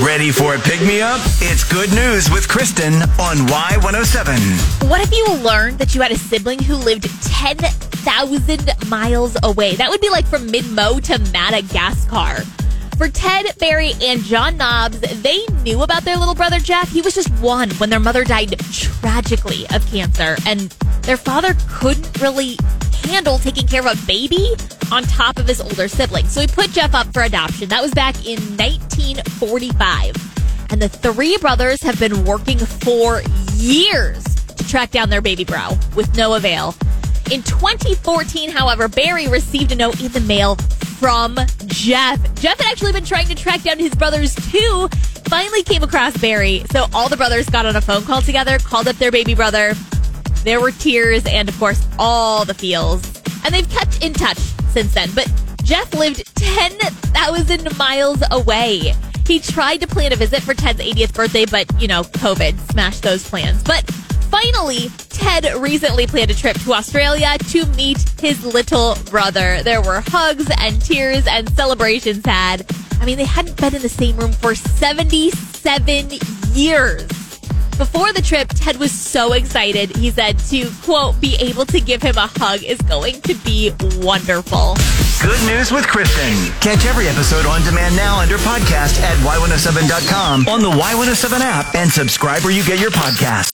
Ready for a pick me up? It's good news with Kristen on Y107. What if you learned that you had a sibling who lived 10,000 miles away? That would be like from Midmo to Madagascar. For Ted, Barry, and John Knobs, they knew about their little brother Jeff. He was just one when their mother died tragically of cancer, and their father couldn't really handle taking care of a baby on top of his older sibling. So he put Jeff up for adoption. That was back in 1945. And the three brothers have been working for years to track down their baby bro with no avail. In 2014, however, Barry received a note in the mail from Jeff. Jeff had actually been trying to track down his brothers too. Finally came across Barry. So all the brothers got on a phone call together, called up their baby brother. There were tears and, of course, all the feels. And they've kept in touch since then. But Jeff lived 10,000 miles away. He tried to plan a visit for Ted's 80th birthday, but, you know, COVID smashed those plans. But finally, Ted recently planned a trip to Australia to meet his little brother. There were hugs and tears and celebrations had. I mean, they hadn't been in the same room for 77 years. Before the trip, Ted was so excited. He said to, quote, be able to give him a hug is going to be wonderful. Good news with Kristen. Catch every episode on demand now under podcast at Y107.com on the Y107 app and subscribe where you get your podcast.